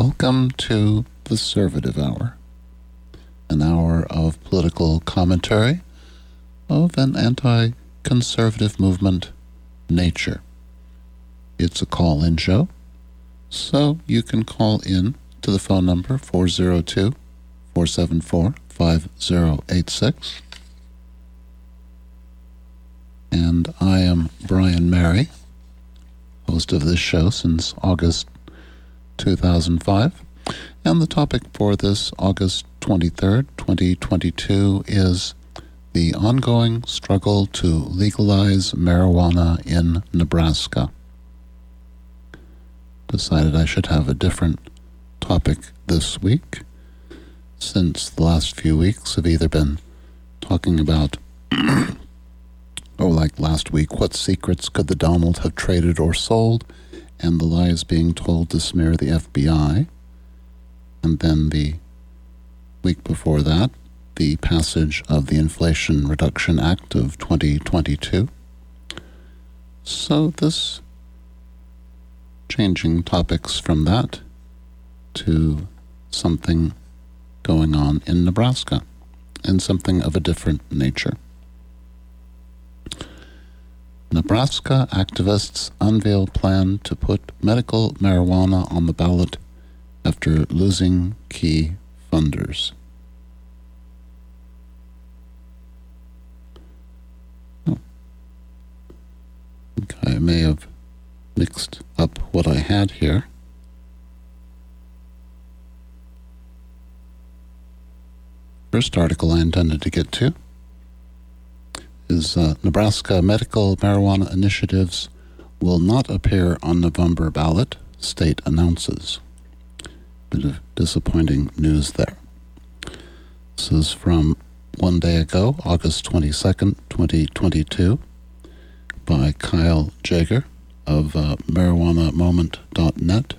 Welcome to the Servative Hour, an hour of political commentary of an anti conservative movement nature. It's a call in show, so you can call in to the phone number 402 474 5086. And I am Brian Mary, host of this show since August 2005. And the topic for this August 23rd, 2022 is the ongoing struggle to legalize marijuana in Nebraska. Decided I should have a different topic this week, since the last few weeks have either been talking about, oh, like last week, what secrets could the Donald have traded or sold, and the lies being told to smear the FBI, and then the week before that, the passage of the Inflation Reduction Act of 2022. So, this changing topics from that to something going on in Nebraska and something of a different nature. Nebraska activists unveil plan to put medical marijuana on the ballot after losing key funders. Oh. I may have mixed up what I had here. First article I intended to get to is uh, Nebraska medical marijuana initiatives will not appear on November ballot, state announces. Bit of disappointing news there. This is from one day ago, August 22nd, 2022, by Kyle Jaeger of uh, marijuanamoment.net.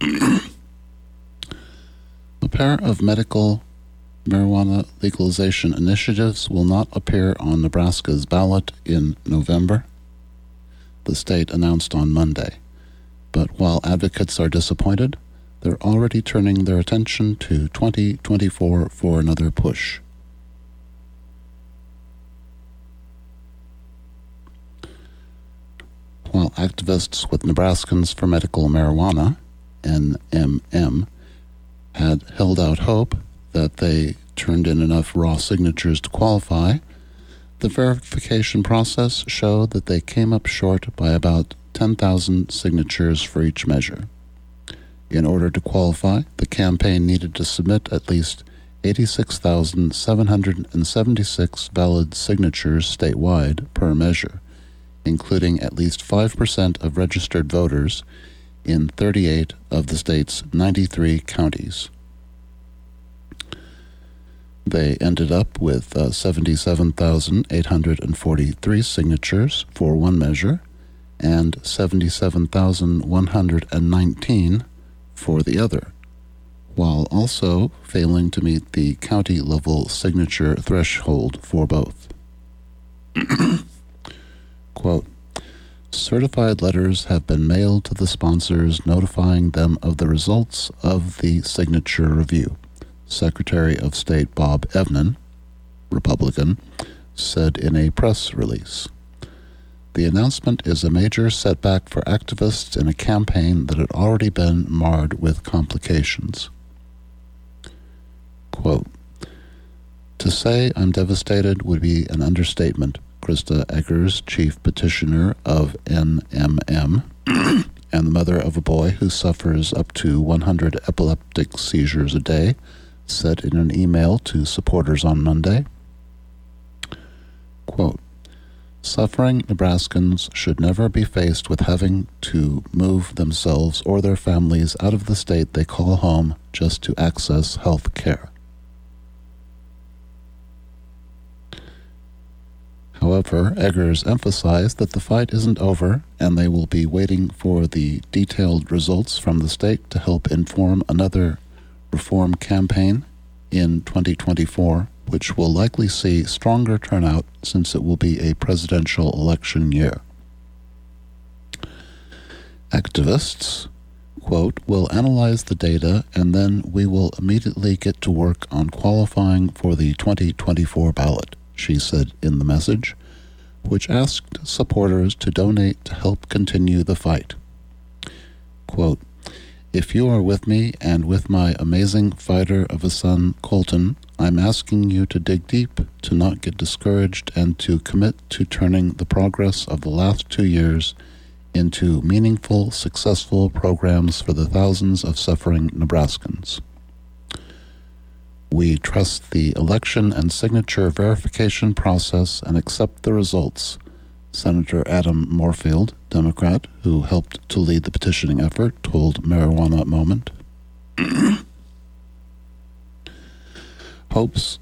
A pair of medical marijuana legalization initiatives will not appear on Nebraska's ballot in November, the state announced on Monday. But while advocates are disappointed, they're already turning their attention to 2024 for another push. While activists with Nebraskans for Medical Marijuana, NMM, had held out hope that they turned in enough raw signatures to qualify, the verification process showed that they came up short by about 10,000 signatures for each measure. In order to qualify, the campaign needed to submit at least 86,776 valid signatures statewide per measure, including at least 5% of registered voters in 38 of the state's 93 counties. They ended up with uh, 77,843 signatures for one measure and 77,119 for the other, while also failing to meet the county level signature threshold for both. Quote, Certified letters have been mailed to the sponsors notifying them of the results of the signature review. Secretary of State Bob Evnen, Republican, said in a press release. The announcement is a major setback for activists in a campaign that had already been marred with complications. Quote, to say I'm devastated would be an understatement, Krista Eggers, chief petitioner of NMM, and the mother of a boy who suffers up to 100 epileptic seizures a day, said in an email to supporters on Monday. Quote, Suffering Nebraskans should never be faced with having to move themselves or their families out of the state they call home just to access health care. However, Eggers emphasized that the fight isn't over and they will be waiting for the detailed results from the state to help inform another reform campaign in 2024, which will likely see stronger turnout since it will be a presidential election year. Activists, quote, We'll analyze the data and then we will immediately get to work on qualifying for the 2024 ballot, she said in the message, which asked supporters to donate to help continue the fight. Quote, if you are with me and with my amazing fighter of a son, Colton, I'm asking you to dig deep, to not get discouraged, and to commit to turning the progress of the last two years into meaningful, successful programs for the thousands of suffering Nebraskans. We trust the election and signature verification process and accept the results. Senator Adam Morfeld, Democrat, who helped to lead the petitioning effort, told Marijuana Moment. Hopes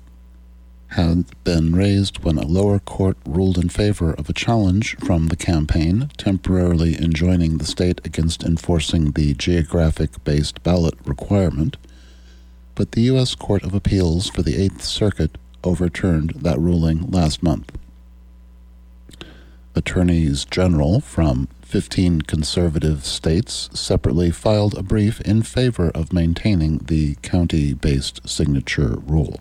had been raised when a lower court ruled in favor of a challenge from the campaign, temporarily enjoining the state against enforcing the geographic based ballot requirement. But the U.S. Court of Appeals for the Eighth Circuit overturned that ruling last month. Attorneys general from 15 conservative states separately filed a brief in favor of maintaining the county based signature rule.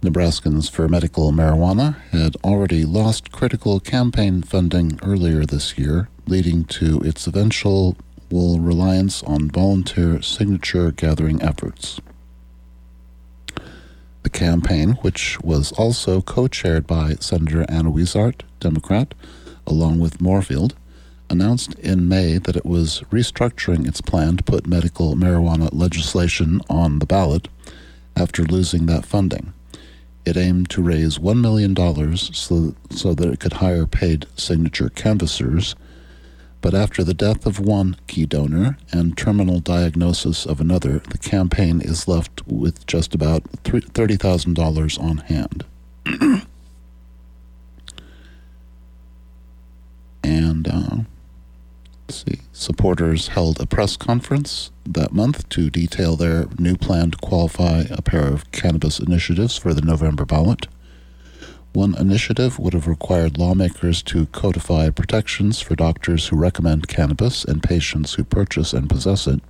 Nebraskans for Medical Marijuana had already lost critical campaign funding earlier this year, leading to its eventual reliance on volunteer signature gathering efforts. Campaign, which was also co chaired by Senator Anna Wishart, Democrat, along with Morfeld, announced in May that it was restructuring its plan to put medical marijuana legislation on the ballot after losing that funding. It aimed to raise $1 million so, so that it could hire paid signature canvassers. But after the death of one key donor and terminal diagnosis of another, the campaign is left with just about $30,000 on hand. and uh, see, supporters held a press conference that month to detail their new plan to qualify a pair of cannabis initiatives for the November ballot. One initiative would have required lawmakers to codify protections for doctors who recommend cannabis and patients who purchase and possess it.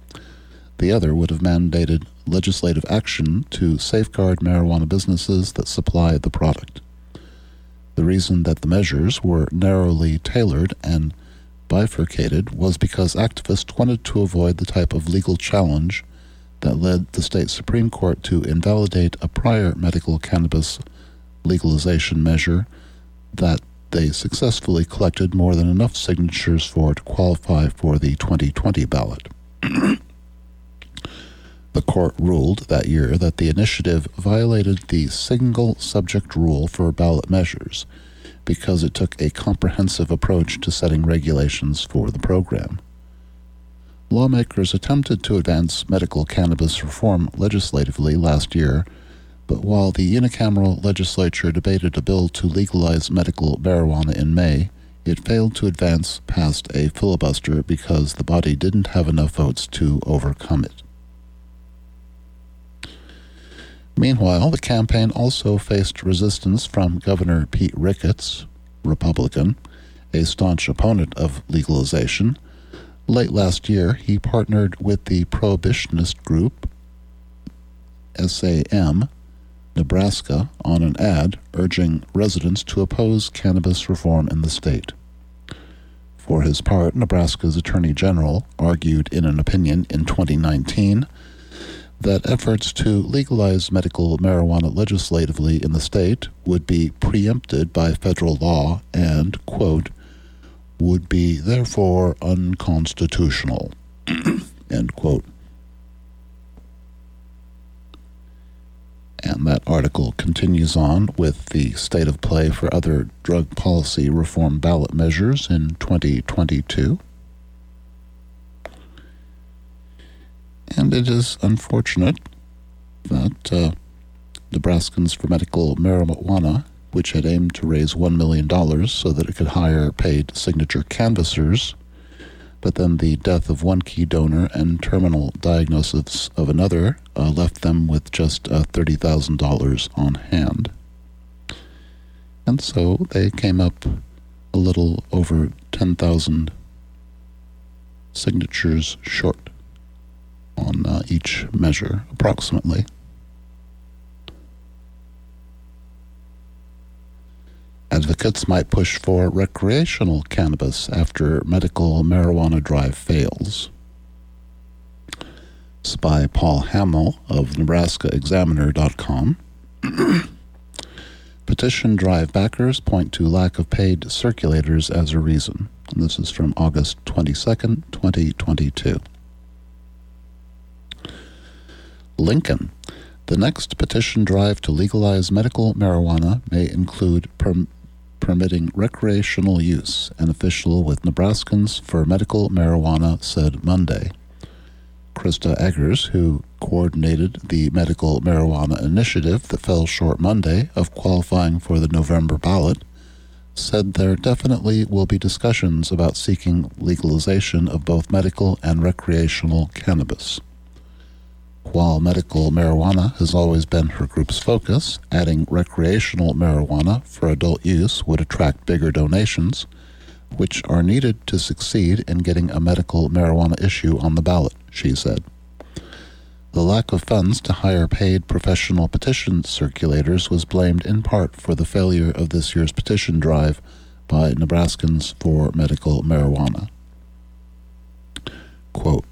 The other would have mandated legislative action to safeguard marijuana businesses that supply the product. The reason that the measures were narrowly tailored and bifurcated was because activists wanted to avoid the type of legal challenge that led the state Supreme Court to invalidate a prior medical cannabis legalization measure that they successfully collected more than enough signatures for to qualify for the 2020 ballot. the court ruled that year that the initiative violated the single subject rule for ballot measures because it took a comprehensive approach to setting regulations for the program. Lawmakers attempted to advance medical cannabis reform legislatively last year, but while the unicameral legislature debated a bill to legalize medical marijuana in May, it failed to advance past a filibuster because the body didn't have enough votes to overcome it. Meanwhile, the campaign also faced resistance from Governor Pete Ricketts, Republican, a staunch opponent of legalization. Late last year, he partnered with the prohibitionist group SAM Nebraska on an ad urging residents to oppose cannabis reform in the state. For his part, Nebraska's Attorney General argued in an opinion in 2019 that efforts to legalize medical marijuana legislatively in the state would be preempted by federal law and, quote, would be therefore unconstitutional, end quote. And that article continues on with the state of play for other drug policy reform ballot measures in 2022. And it is unfortunate that uh, Nebraskans for Medical Marijuana, which had aimed to raise $1 million so that it could hire paid signature canvassers, but then the death of one key donor and terminal diagnosis of another uh, left them with just uh, $30,000 on hand. And so they came up a little over 10,000 signatures short on uh, each measure, approximately. Advocates might push for recreational cannabis after medical marijuana drive fails. By Paul Hammel of NebraskaExaminer.com. Petition drive backers point to lack of paid circulators as a reason. And this is from August 22nd, 2022. Lincoln. The next petition drive to legalize medical marijuana may include per- permitting recreational use, an official with Nebraskans for Medical Marijuana said Monday. Krista Eggers, who coordinated the medical marijuana initiative that fell short Monday of qualifying for the November ballot, said there definitely will be discussions about seeking legalization of both medical and recreational cannabis. While medical marijuana has always been her group's focus, adding recreational marijuana for adult use would attract bigger donations, which are needed to succeed in getting a medical marijuana issue on the ballot, she said. The lack of funds to hire paid professional petition circulators was blamed in part for the failure of this year's petition drive by Nebraskans for medical marijuana. Quote,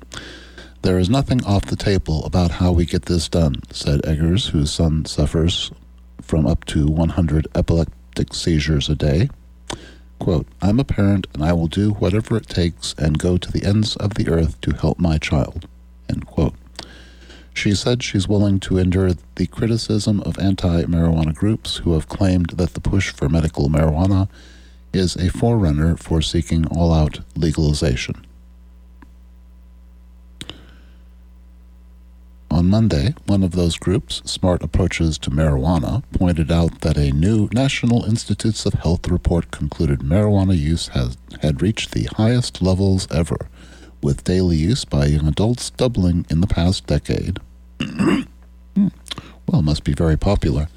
there is nothing off the table about how we get this done, said Eggers, whose son suffers from up to 100 epileptic seizures a day. Quote, I'm a parent and I will do whatever it takes and go to the ends of the earth to help my child. End quote. She said she's willing to endure the criticism of anti marijuana groups who have claimed that the push for medical marijuana is a forerunner for seeking all out legalization. On Monday, one of those groups, Smart Approaches to Marijuana, pointed out that a new National Institutes of Health report concluded marijuana use has, had reached the highest levels ever, with daily use by young adults doubling in the past decade. Hmm. well, must be very popular.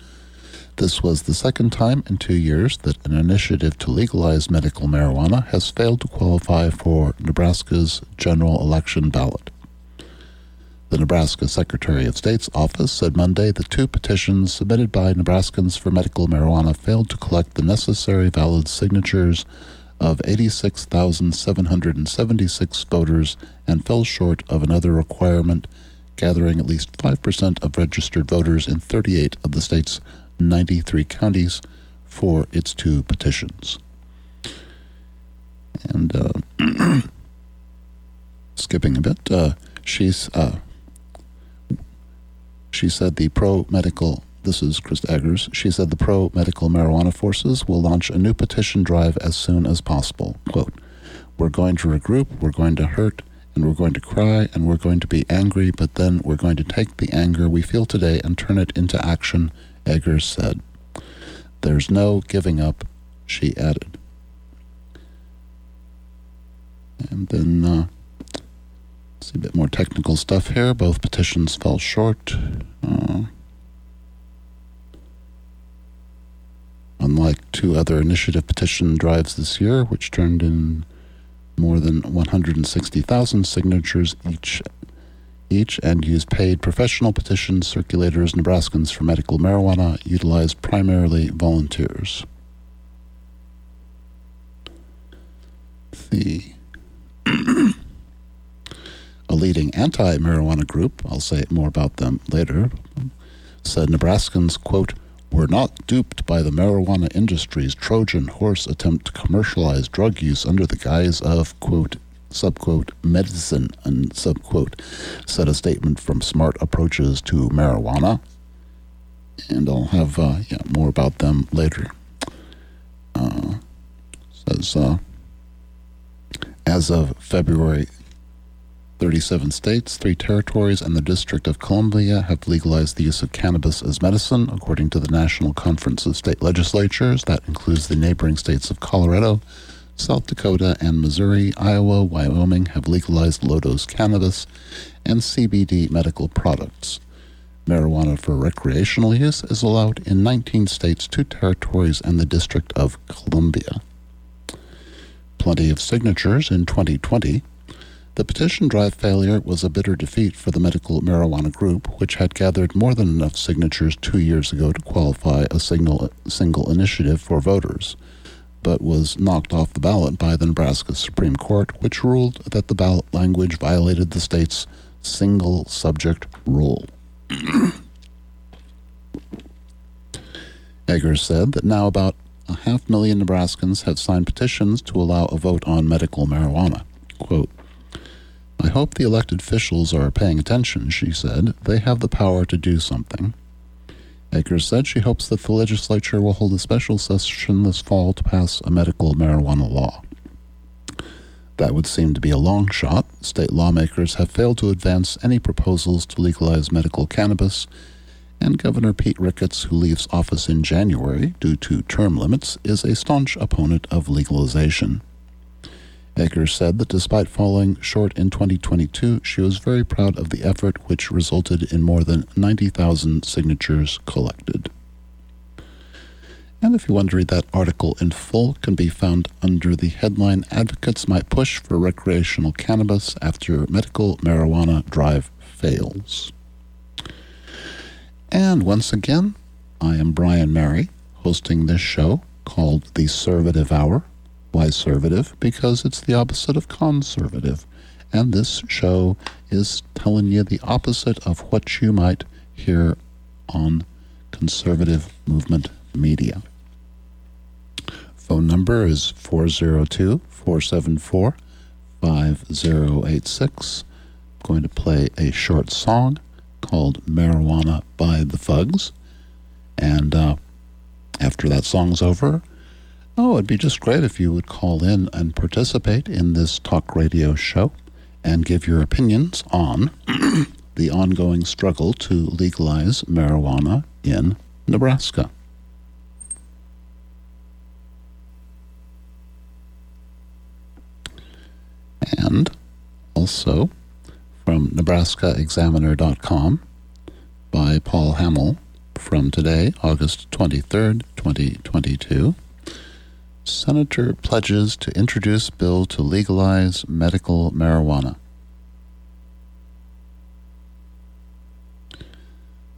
This was the second time in two years that an initiative to legalize medical marijuana has failed to qualify for Nebraska's general election ballot. The Nebraska Secretary of State's office said Monday the two petitions submitted by Nebraskans for medical marijuana failed to collect the necessary valid signatures of 86,776 voters and fell short of another requirement gathering at least 5% of registered voters in 38 of the state's 93 counties for its two petitions. And uh, skipping a bit, uh, she's uh, she said the pro medical, this is Chris Eggers, she said the pro medical marijuana forces will launch a new petition drive as soon as possible. Quote, We're going to regroup, we're going to hurt, and we're going to cry, and we're going to be angry, but then we're going to take the anger we feel today and turn it into action, Eggers said. There's no giving up, she added. And then, uh, See a bit more technical stuff here. Both petitions fell short. Uh, unlike two other initiative petition drives this year, which turned in more than 160,000 signatures each each and used paid professional petition circulators Nebraskans for medical marijuana utilized primarily volunteers. The a leading anti marijuana group, I'll say more about them later, said Nebraskans, quote, were not duped by the marijuana industry's Trojan horse attempt to commercialize drug use under the guise of, quote, subquote, medicine, and subquote, said a statement from Smart Approaches to Marijuana. And I'll have uh, yeah, more about them later. Uh, says, uh, as of February 37 states, three territories, and the District of Columbia have legalized the use of cannabis as medicine, according to the National Conference of State Legislatures. That includes the neighboring states of Colorado, South Dakota, and Missouri. Iowa, Wyoming have legalized low dose cannabis and CBD medical products. Marijuana for recreational use is allowed in 19 states, two territories, and the District of Columbia. Plenty of signatures in 2020 The petition drive failure was a bitter defeat for the medical marijuana group, which had gathered more than enough signatures two years ago to qualify a single, single initiative for voters, but was knocked off the ballot by the Nebraska Supreme Court, which ruled that the ballot language violated the state's single subject rule. Eggers said that now about a half million Nebraskans have signed petitions to allow a vote on medical marijuana. Quote, I hope the elected officials are paying attention, she said. They have the power to do something. Eggers said she hopes that the legislature will hold a special session this fall to pass a medical marijuana law. That would seem to be a long shot. State lawmakers have failed to advance any proposals to legalize medical cannabis, and Governor Pete Ricketts, who leaves office in January due to term limits, is a staunch opponent of legalization. Eggers said that despite falling short in 2022, she was very proud of the effort which resulted in more than 90,000 signatures collected. And if you want to read that article in full, can be found under the headline Advocates Might Push for Recreational Cannabis After Medical Marijuana Drive Fails. And once again, I am Brian Mary, hosting this show called The Servative Hour why conservative? Because it's the opposite of conservative. And this show is telling you the opposite of what you might hear on conservative movement media. Phone number is 402 474 5086. I'm going to play a short song called Marijuana by the Fugs. And uh, after that song's over, Oh, it'd be just great if you would call in and participate in this talk radio show and give your opinions on the ongoing struggle to legalize marijuana in Nebraska. And also from NebraskaExaminer.com by Paul Hammel from today, August 23rd, 2022. Senator pledges to introduce bill to legalize medical marijuana.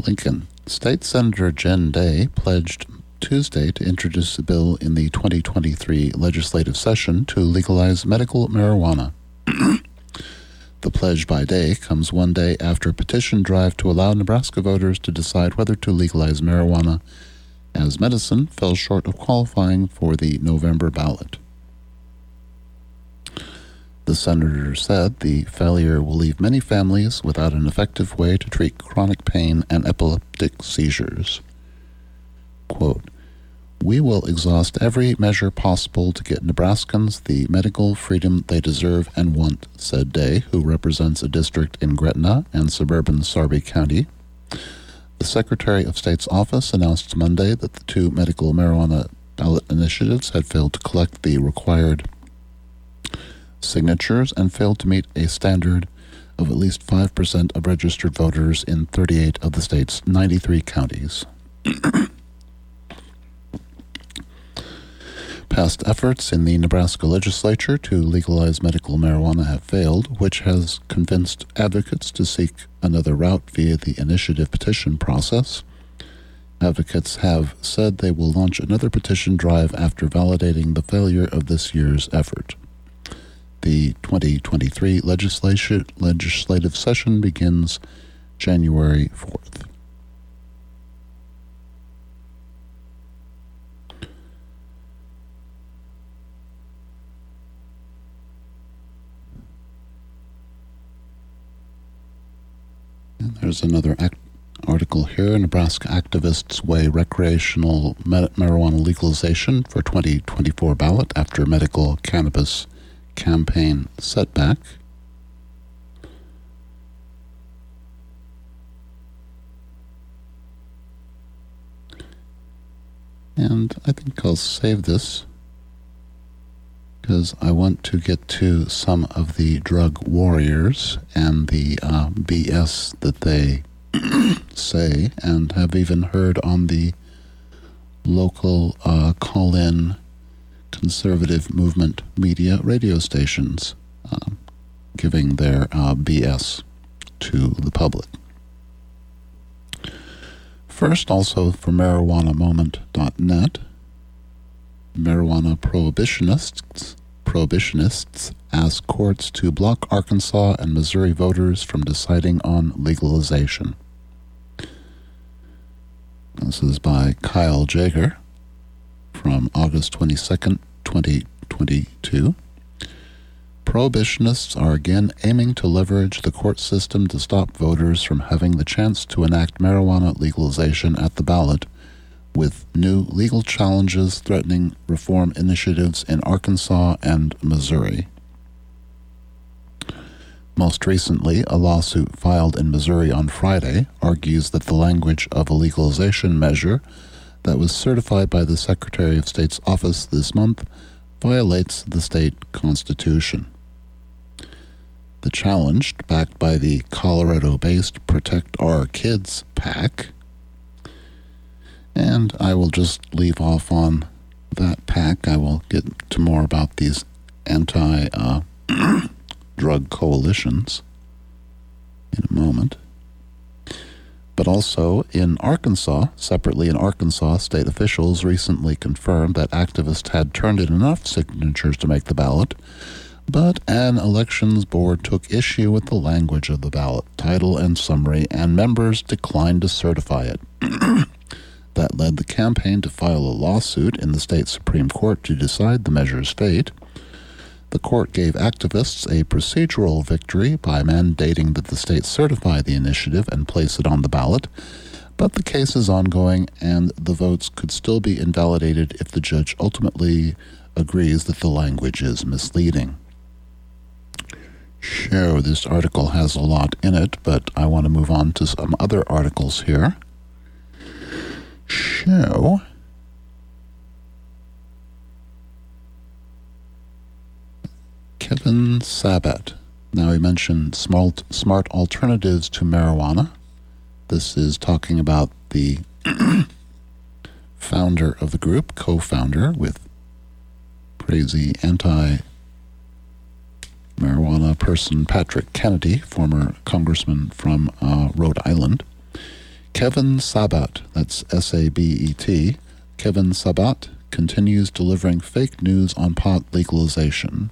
Lincoln. State Senator Jen Day pledged Tuesday to introduce a bill in the 2023 legislative session to legalize medical marijuana. the pledge by Day comes one day after a petition drive to allow Nebraska voters to decide whether to legalize marijuana as medicine fell short of qualifying for the November ballot. The senator said the failure will leave many families without an effective way to treat chronic pain and epileptic seizures. Quote, we will exhaust every measure possible to get Nebraskans the medical freedom they deserve and want, said Day, who represents a district in Gretna and suburban Sarpy County. The Secretary of State's office announced Monday that the two medical marijuana ballot initiatives had failed to collect the required signatures and failed to meet a standard of at least 5% of registered voters in 38 of the state's 93 counties. Past efforts in the Nebraska legislature to legalize medical marijuana have failed, which has convinced advocates to seek another route via the initiative petition process. Advocates have said they will launch another petition drive after validating the failure of this year's effort. The 2023 legislative session begins January 4th. There's another act- article here. Nebraska activists weigh recreational marijuana legalization for 2024 ballot after medical cannabis campaign setback. And I think I'll save this because I want to get to some of the drug warriors and the uh, BS that they say, and have even heard on the local uh, call in conservative movement media radio stations. Um, giving their uh, BS to the public. First, also for marijuanamoment.net, marijuana prohibitionists prohibitionists ask courts to block Arkansas and Missouri voters from deciding on legalization. This is by Kyle Jaeger from August 22nd, 2022. Prohibitionists are again aiming to leverage the court system to stop voters from having the chance to enact marijuana legalization at the ballot, with new legal challenges threatening reform initiatives in Arkansas and Missouri. Most recently, a lawsuit filed in Missouri on Friday argues that the language of a legalization measure that was certified by the Secretary of State's office this month violates the state constitution. The challenge, backed by the Colorado based Protect Our Kids PAC, and I will just leave off on that pack. I will get to more about these anti uh, drug coalitions in a moment. But also in Arkansas, separately in Arkansas, state officials recently confirmed that activists had turned in enough signatures to make the ballot, but an elections board took issue with the language of the ballot, title, and summary, and members declined to certify it. that led the campaign to file a lawsuit in the state Supreme Court to decide the measure's fate. The court gave activists a procedural victory by mandating that the state certify the initiative and place it on the ballot, but the case is ongoing and the votes could still be invalidated if the judge ultimately agrees that the language is misleading. Sure, this article has a lot in it, but I want to move on to some other articles here. So, Kevin Sabet. Now, he mentioned smart, smart alternatives to marijuana. This is talking about the founder of the group, co founder with crazy anti marijuana person Patrick Kennedy, former congressman from uh, Rhode Island. Kevin Sabet, that's S A B E T, Kevin Sabet continues delivering fake news on pot legalization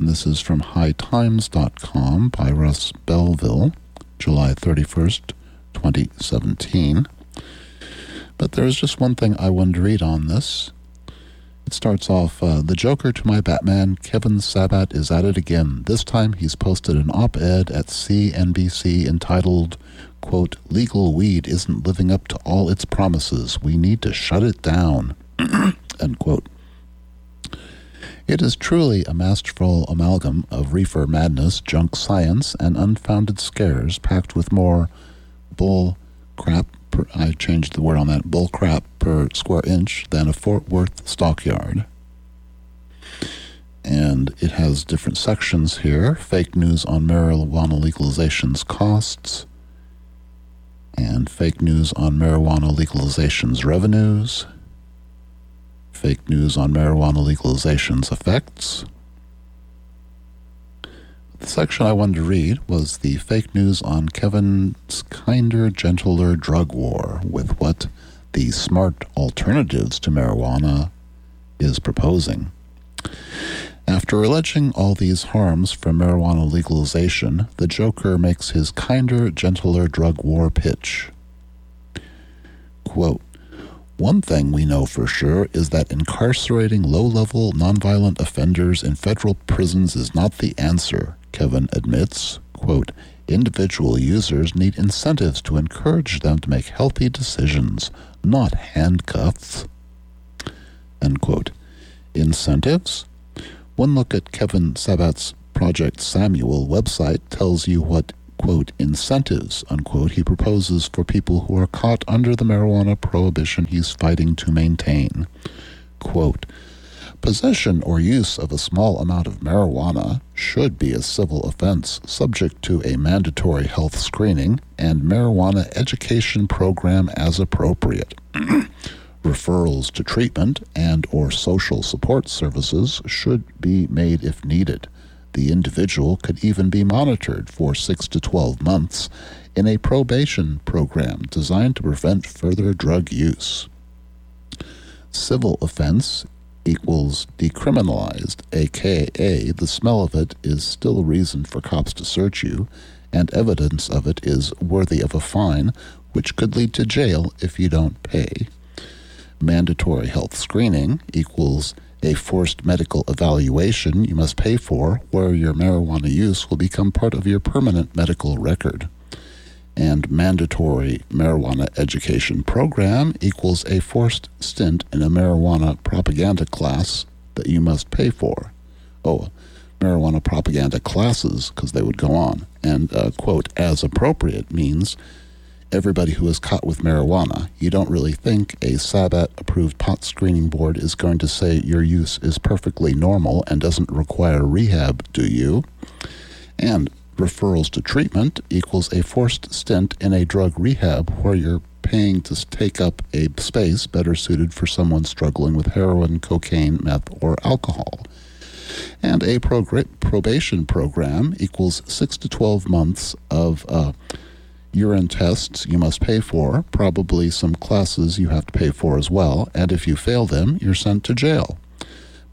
and this is from hightimes.com by Russ Belville, July 31st, 2017. But there's just one thing I wanted to read on this. It starts off uh, The Joker to my Batman, Kevin Sabat is at it again. This time he's posted an op ed at CNBC entitled, quote, Legal weed isn't living up to all its promises. We need to shut it down, end quote. It is truly a masterful amalgam of reefer madness, junk science, and unfounded scares packed with more bull crap, per, I changed the word on that, bull crap per square inch than a Fort Worth stockyard. And it has different sections here fake news on marijuana legalization's costs, and fake news on marijuana legalization's revenues fake news on marijuana legalization's effects. The section I wanted to read was the fake news on Kevin's kinder, gentler drug war with what the smart alternatives to marijuana is proposing. After alleging all these harms from marijuana legalization, the Joker makes his kinder, gentler drug war pitch. Quote, one thing we know for sure is that incarcerating low level nonviolent offenders in federal prisons is not the answer, Kevin admits. Quote, Individual users need incentives to encourage them to make healthy decisions, not handcuffs. End quote. Incentives? One look at Kevin Sabet's Project Samuel website tells you what quote, incentives, unquote, he proposes for people who are caught under the marijuana prohibition he's fighting to maintain. Quote, Possession or use of a small amount of marijuana should be a civil offense subject to a mandatory health screening and marijuana education program as appropriate. Referrals to treatment and or social support services should be made if needed. The individual could even be monitored for 6 to 12 months in a probation program designed to prevent further drug use. Civil offense equals decriminalized, aka the smell of it is still a reason for cops to search you, and evidence of it is worthy of a fine, which could lead to jail if you don't pay. Mandatory health screening equals a forced medical evaluation you must pay for, where your marijuana use will become part of your permanent medical record and mandatory marijuana education program equals a forced stint in a marijuana propaganda class that you must pay for. Oh, marijuana propaganda classes, because they would go on. And, uh, quote, as appropriate means everybody who is caught with marijuana. You don't really think a SABET approved pot screening board is going to say your use is perfectly normal and doesn't require rehab, do you? And referrals to treatment equals a forced stint in a drug rehab where you're paying to take up a space better suited for someone struggling with heroin, cocaine, meth, or alcohol. And a probation program equals 6 to 12 months of uh, urine tests you must pay for, probably some classes you have to pay for as well, and if you fail them, you're sent to jail.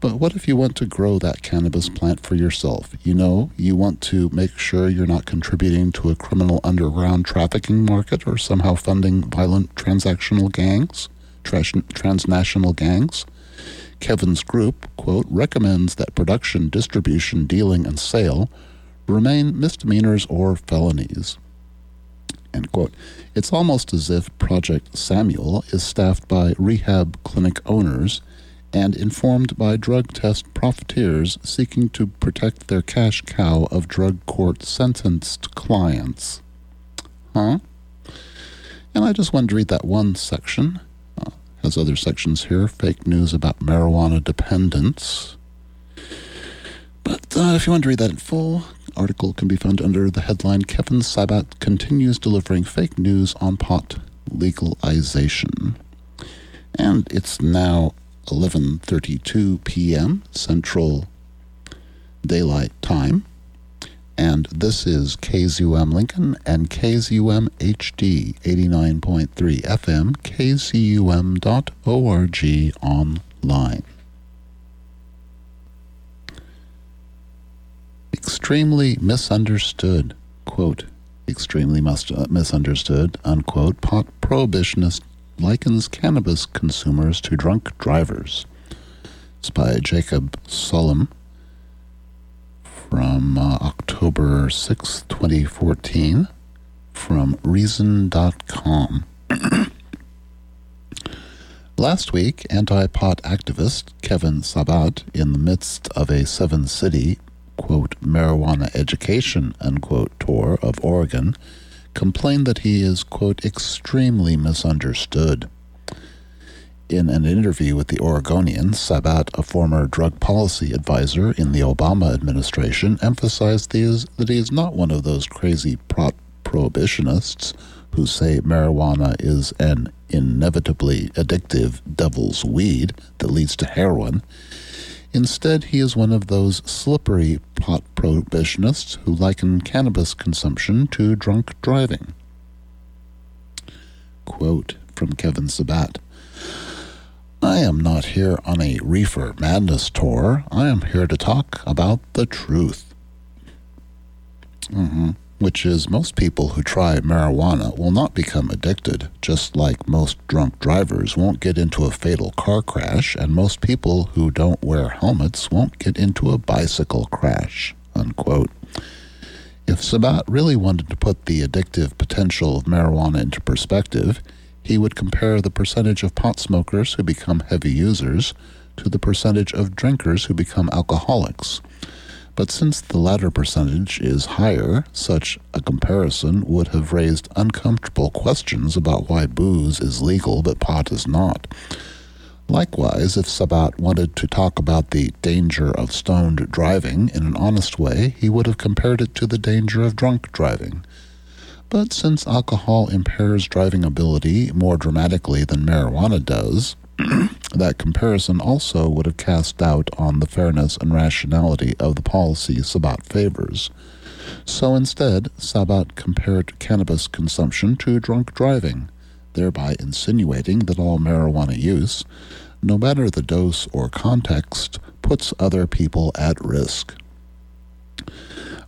But what if you want to grow that cannabis plant for yourself? You know, you want to make sure you're not contributing to a criminal underground trafficking market or somehow funding violent transactional gangs, transnational gangs. Kevin's group, quote, recommends that production, distribution, dealing, and sale remain misdemeanors or felonies. End quote. It's almost as if Project Samuel is staffed by rehab clinic owners and informed by drug test profiteers seeking to protect their cash cow of drug court sentenced clients. Huh? And I just wanted to read that one section. Uh, has other sections here fake news about marijuana dependence. But uh, if you want to read that in full, article can be found under the headline Kevin Sabet continues delivering fake news on pot legalization. And it's now 11:32 p.m. Central Daylight Time. And this is KZUM Lincoln and KZUM HD 89.3 FM, kzum.org online. Extremely misunderstood, quote, extremely uh, misunderstood, unquote, pot prohibitionist likens cannabis consumers to drunk drivers. It's by Jacob Sullum from uh, October 6, 2014, from Reason.com. Last week, anti pot activist Kevin Sabet, in the midst of a seven city, quote, marijuana education, unquote, tour of Oregon, complained that he is, quote, extremely misunderstood. In an interview with the Oregonian, Sabet, a former drug policy advisor in the Obama administration, emphasized that he is not one of those crazy pro- prohibitionists who say marijuana is an inevitably addictive devil's weed that leads to heroin. Instead, he is one of those slippery pot prohibitionists who liken cannabis consumption to drunk driving. Quote from Kevin Sabet I am not here on a reefer madness tour. I am here to talk about the truth. Mm-hmm which is most people who try marijuana will not become addicted, just like most drunk drivers won't get into a fatal car crash, and most people who don't wear helmets won't get into a bicycle crash. Unquote. If Sabet really wanted to put the addictive potential of marijuana into perspective, he would compare the percentage of pot smokers who become heavy users to the percentage of drinkers who become alcoholics. But since the latter percentage is higher, such a comparison would have raised uncomfortable questions about why booze is legal but pot is not. Likewise, if Sabet wanted to talk about the danger of stoned driving in an honest way, he would have compared it to the danger of drunk driving. But since alcohol impairs driving ability more dramatically than marijuana does, That comparison also would have cast doubt on the fairness and rationality of the policy Sabet favors. So instead, Sabet compared cannabis consumption to drunk driving, thereby insinuating that all marijuana use, no matter the dose or context, puts other people at risk.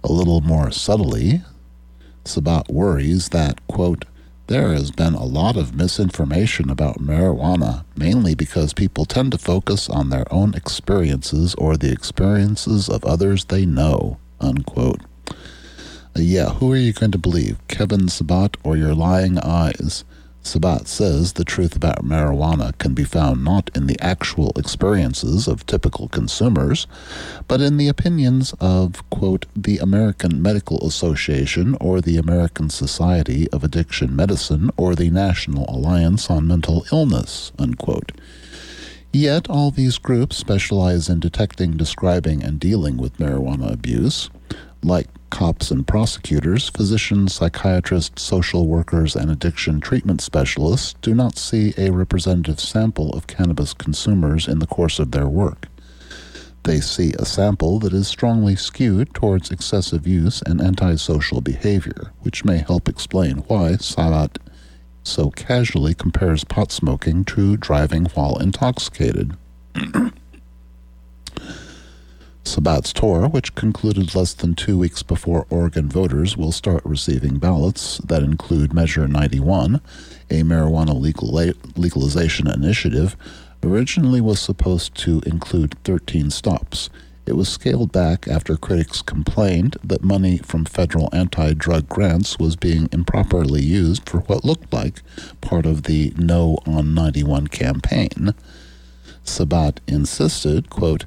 A little more subtly, Sabet worries that, quote, there has been a lot of misinformation about marijuana, mainly because people tend to focus on their own experiences or the experiences of others they know. Unquote. Uh, yeah, who are you going to believe, Kevin Sabet or your lying eyes? Sabet says the truth about marijuana can be found not in the actual experiences of typical consumers, but in the opinions of, quote, the American Medical Association or the American Society of Addiction Medicine or the National Alliance on Mental Illness, unquote. Yet all these groups specialize in detecting, describing, and dealing with marijuana abuse. Like cops and prosecutors, physicians, psychiatrists, social workers, and addiction treatment specialists do not see a representative sample of cannabis consumers in the course of their work. They see a sample that is strongly skewed towards excessive use and antisocial behavior, which may help explain why Sabet so casually compares pot smoking to driving while intoxicated. Sabet's tour, which concluded less than two weeks before Oregon voters will start receiving ballots that include Measure 91, a marijuana legal legalization initiative, originally was supposed to include 13 stops. It was scaled back after critics complained that money from federal anti drug grants was being improperly used for what looked like part of the No on 91 campaign. Sabet insisted, quote,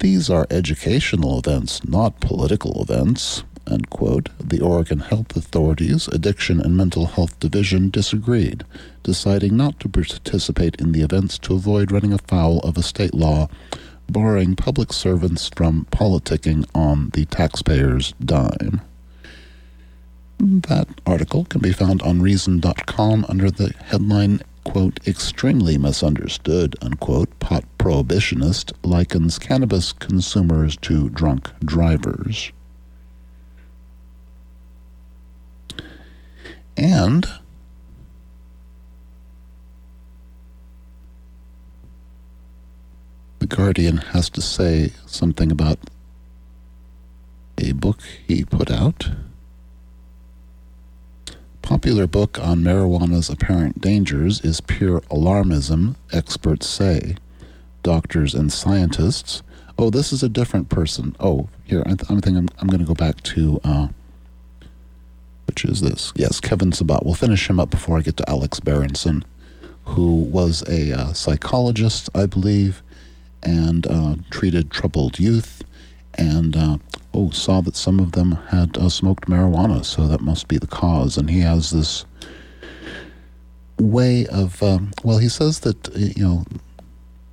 these are educational events, not political events. Unquote. The Oregon Health Authority's Addiction and Mental Health Division disagreed, deciding not to participate in the events to avoid running afoul of a state law barring public servants from politicking on the taxpayer's dime. That article can be found on Reason.com under the headline quote, extremely misunderstood, unquote, pot prohibitionist likens cannabis consumers to drunk drivers. And The Guardian has to say something about a book he put out popular book on marijuana's apparent dangers is pure alarmism, experts say. Doctors and scientists. Oh, this is a different person. Oh, here, I, th- I think I'm, I'm going to go back to, uh, which is this. Yes, Kevin Sabet. We'll finish him up before I get to Alex Berenson, who was a uh, psychologist, I believe, and uh, treated troubled youth and uh, oh, saw that some of them had uh, smoked marijuana, so that must be the cause. And he has this way of, um, well, he says that, uh, you know,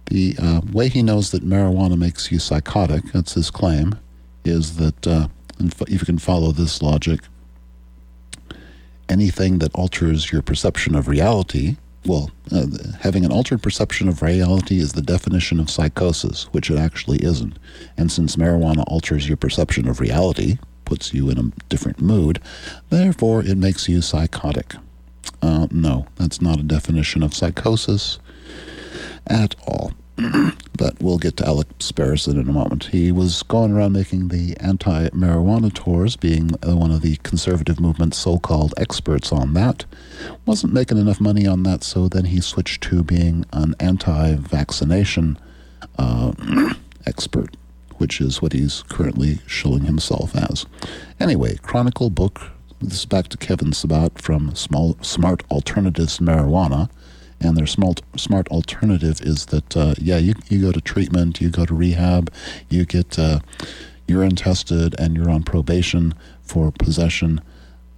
the uh, way he knows that marijuana makes you psychotic, that's his claim, is that uh, if you can follow this logic, anything that alters your perception of reality well, uh, having an altered perception of reality is the definition of psychosis, which it actually isn't. And since marijuana alters your perception of reality, puts you in a different mood, therefore it makes you psychotic. Uh, no, that's not a definition of psychosis at all. but we'll get to Alex Berenson in a moment. He was going around making the anti marijuana tours, being one of the conservative movement's so called experts on that. Wasn't making enough money on that, so then he switched to being an anti vaccination uh, expert, which is what he's currently showing himself as. Anyway, Chronicle book. This is back to Kevin Sabet from Small, Smart Alternatives Marijuana and their smart smart alternative is that uh, yeah you you go to treatment you go to rehab you get uh, urine tested and you're on probation for possession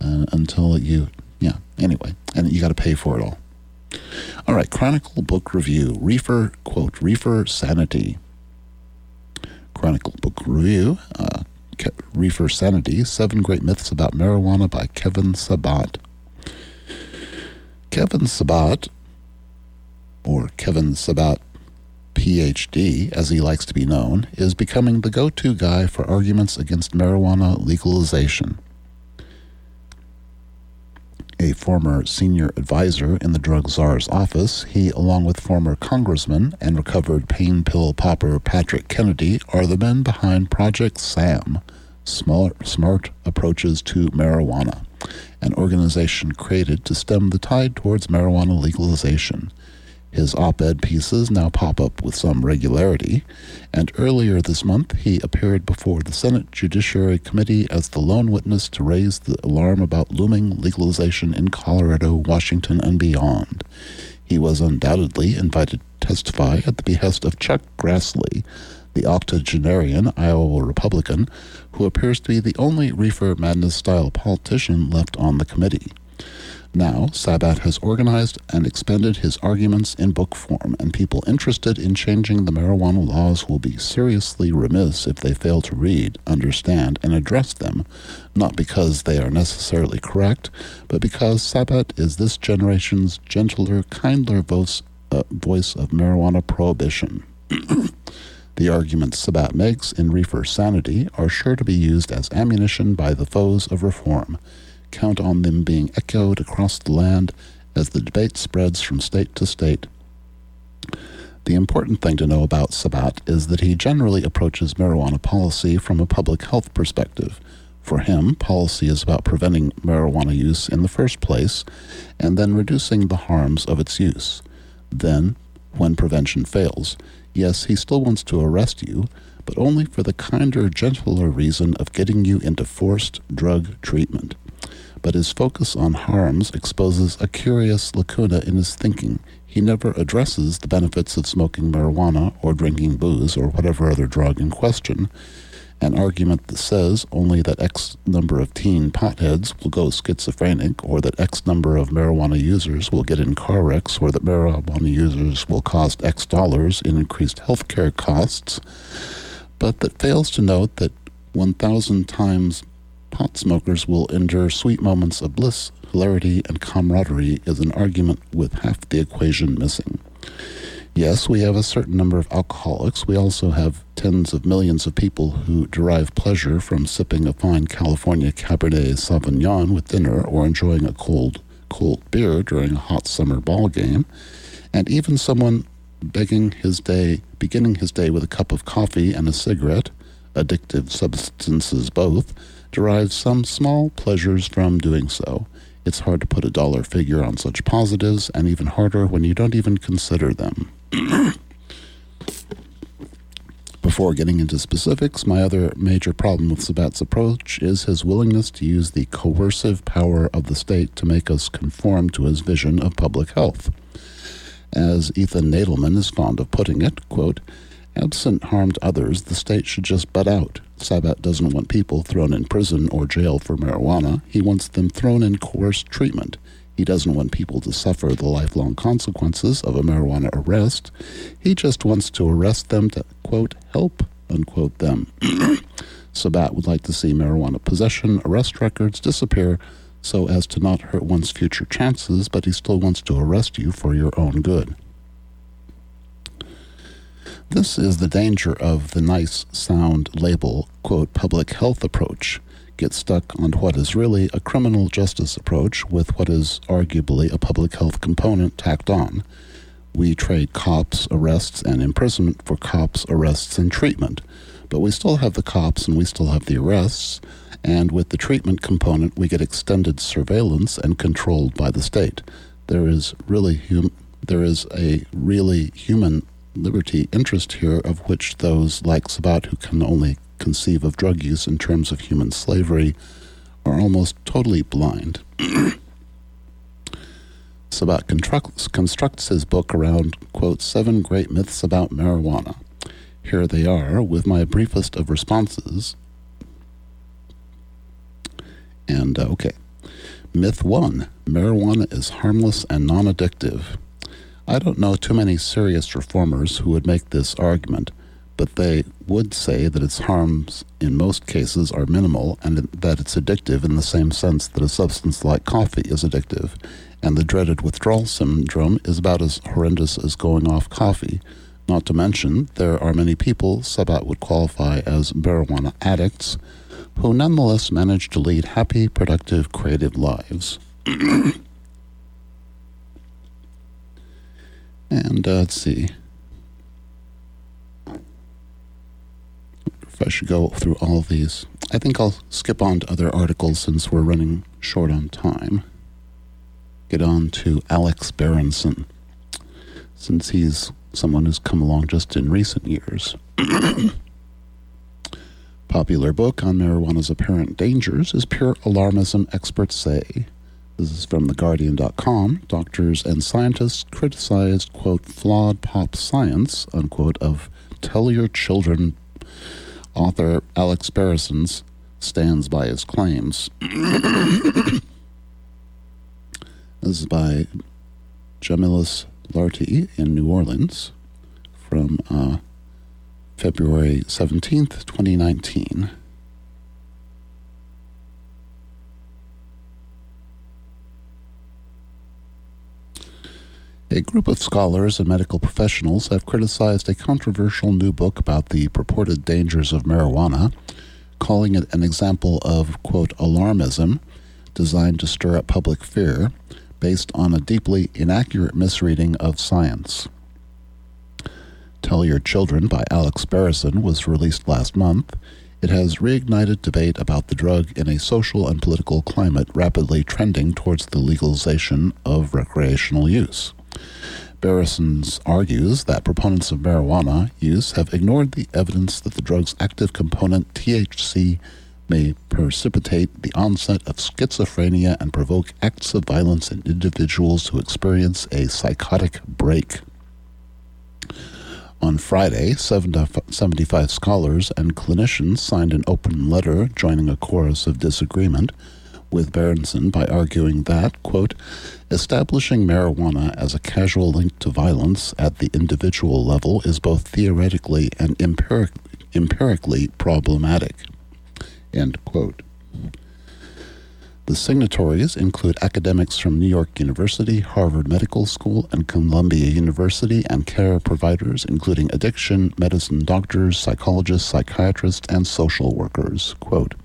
uh, until you yeah anyway and you got to pay for it all. All right chronicle book review reefer quote reefer sanity. Chronicle book review uh, reefer sanity seven great myths about marijuana by kevin sabet. Kevin Sabet or Kevin Sabet PhD, as he likes to be known, is becoming the go to guy for arguments against marijuana legalization. A former senior advisor in the drug czar's office, he, along with former congressman and recovered pain pill popper Patrick Kennedy, are the men behind Project SAM, Smart, Smart Approaches to Marijuana, an organization created to stem the tide towards marijuana legalization. His op ed pieces now pop up with some regularity, and earlier this month he appeared before the Senate Judiciary Committee as the lone witness to raise the alarm about looming legalization in Colorado, Washington, and beyond. He was undoubtedly invited to testify at the behest of Chuck Grassley, the octogenarian Iowa Republican, who appears to be the only reefer madness style politician left on the committee. Now, Sabet has organized and expended his arguments in book form, and people interested in changing the marijuana laws will be seriously remiss if they fail to read, understand, and address them, not because they are necessarily correct, but because Sabet is this generation's gentler, kindler voice, uh, voice of marijuana prohibition. The arguments Sabet makes in Reefer Sanity are sure to be used as ammunition by the foes of reform count on them being echoed across the land as the debate spreads from state to state. The important thing to know about Sabet is that he generally approaches marijuana policy from a public health perspective. For him, policy is about preventing marijuana use in the first place and then reducing the harms of its use. Then, when prevention fails, yes, he still wants to arrest you, but only for the kinder, gentler reason of getting you into forced drug treatment but his focus on harms exposes a curious lacuna in his thinking. He never addresses the benefits of smoking marijuana or drinking booze or whatever other drug in question. An argument that says only that X number of teen potheads will go schizophrenic, or that X number of marijuana users will get in car wrecks, or that marijuana users will cost X dollars in increased health care costs, but that fails to note that 1,000 times pot smokers will endure sweet moments of bliss, hilarity, and camaraderie is an argument with half the equation missing. Yes, we have a certain number of alcoholics. We also have tens of millions of people who derive pleasure from sipping a fine California Cabernet Sauvignon with dinner or enjoying a cold, cold beer during a hot summer ball game. And even someone begging his day, beginning his day with a cup of coffee and a cigarette, addictive substances both, derives some small pleasures from doing so. It's hard to put a dollar figure on such positives, and even harder when you don't even consider them. Before getting into specifics, my other major problem with Sabet's approach is his willingness to use the coercive power of the state to make us conform to his vision of public health. As Ethan Nadelmann is fond of putting it, quote, Absent harm to others, the state should just butt out. Sabet doesn't want people thrown in prison or jail for marijuana. He wants them thrown in coerced treatment. He doesn't want people to suffer the lifelong consequences of a marijuana arrest. He just wants to arrest them to, quote, help, unquote, them. Sabet would like to see marijuana possession arrest records disappear so as to not hurt one's future chances, but he still wants to arrest you for your own good. This is the danger of the nice sound label, quote, public health approach. Get stuck on what is really a criminal justice approach with what is arguably a public health component tacked on. We trade cops, arrests, and imprisonment for cops, arrests, and treatment. But we still have the cops and we still have the arrests, and with the treatment component, we get extended surveillance and controlled by the state. There is really hum- there is a really human liberty interest here, of which those like Sabet, who can only conceive of drug use in terms of human slavery, are almost totally blind. Sabet constructs, constructs his book around, quote, seven great myths about marijuana. Here they are, with my briefest of responses. And, uh, okay. Myth one marijuana is harmless and non addictive. I don't know too many serious reformers who would make this argument, but they would say that its harms in most cases are minimal and that it's addictive in the same sense that a substance like coffee is addictive, and the dreaded withdrawal syndrome is about as horrendous as going off coffee. Not to mention, there are many people Sabet would qualify as marijuana addicts who nonetheless manage to lead happy, productive, creative lives. and uh, let's see. If I should go through all these, I think I'll skip on to other articles since we're running short on time. Get on to Alex Berenson, since he's someone who's come along just in recent years. Popular book on marijuana's apparent dangers is pure alarmism, experts say. This is from TheGuardian.com. Doctors and scientists criticized, quote, flawed pop science, unquote, of Tell Your Children. Author Alex Berenson's stands by his claims. this is by Jamiles Lartey in New Orleans from uh, February 17th, 2019. A group of scholars and medical professionals have criticized a controversial new book about the purported dangers of marijuana, calling it an example of, quote, alarmism designed to stir up public fear based on a deeply inaccurate misreading of science. Tell Your Children by Alex Berenson was released last month. It has reignited debate about the drug in a social and political climate rapidly trending towards the legalization of recreational use. Berensons argues that proponents of marijuana use have ignored the evidence that the drug's active component, THC, may precipitate the onset of schizophrenia and provoke acts of violence in individuals who experience a psychotic break. On Friday, 75 scholars and clinicians signed an open letter joining a chorus of disagreement with Berenson by arguing that, quote, establishing marijuana as a causal link to violence at the individual level is both theoretically and empiric- empirically problematic. End quote. The signatories include academics from New York University, Harvard Medical School, and Columbia University, and care providers, including addiction, medicine doctors, psychologists, psychiatrists, and social workers. Quote,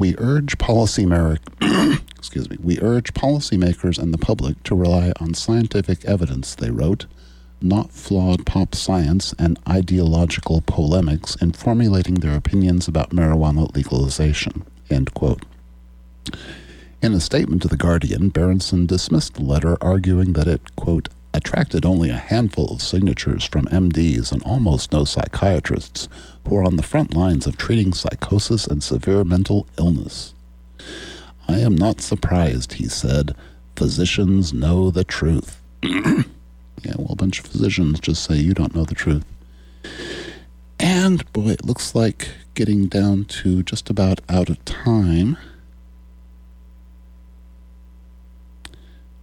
we urge policy excuse me, we urge policymakers and the public to rely on scientific evidence, they wrote, not flawed pop science and ideological polemics in formulating their opinions about marijuana legalization. End quote. In a statement to The Guardian, Berenson dismissed the letter, arguing that it, quote, attracted only a handful of signatures from MDs and almost no psychiatrists who are on the front lines of treating psychosis and severe mental illness. I am not surprised, he said. Physicians know the truth. Yeah, well, a bunch of physicians just say you don't know the truth. And boy, it looks like getting down to just about out of time.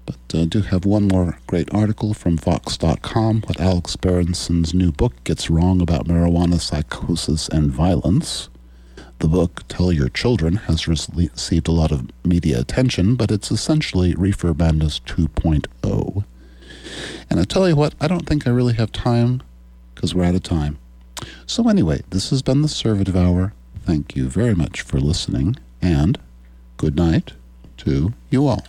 But I uh, do have one more great article from Vox.com what Alex Berenson's new book gets wrong about marijuana psychosis and violence. The book, Tell Your Children, has received a lot of media attention, but it's essentially Reefer Madness 2.0. And I tell you what, I don't think I really have time because we're out of time. So, anyway, this has been the Servative Hour. Thank you very much for listening, and good night to you all.